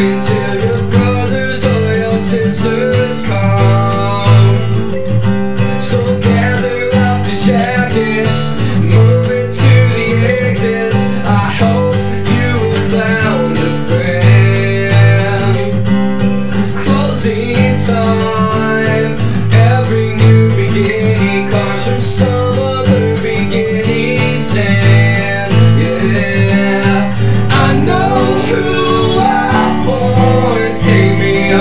be open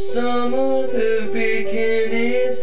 some other beginning's.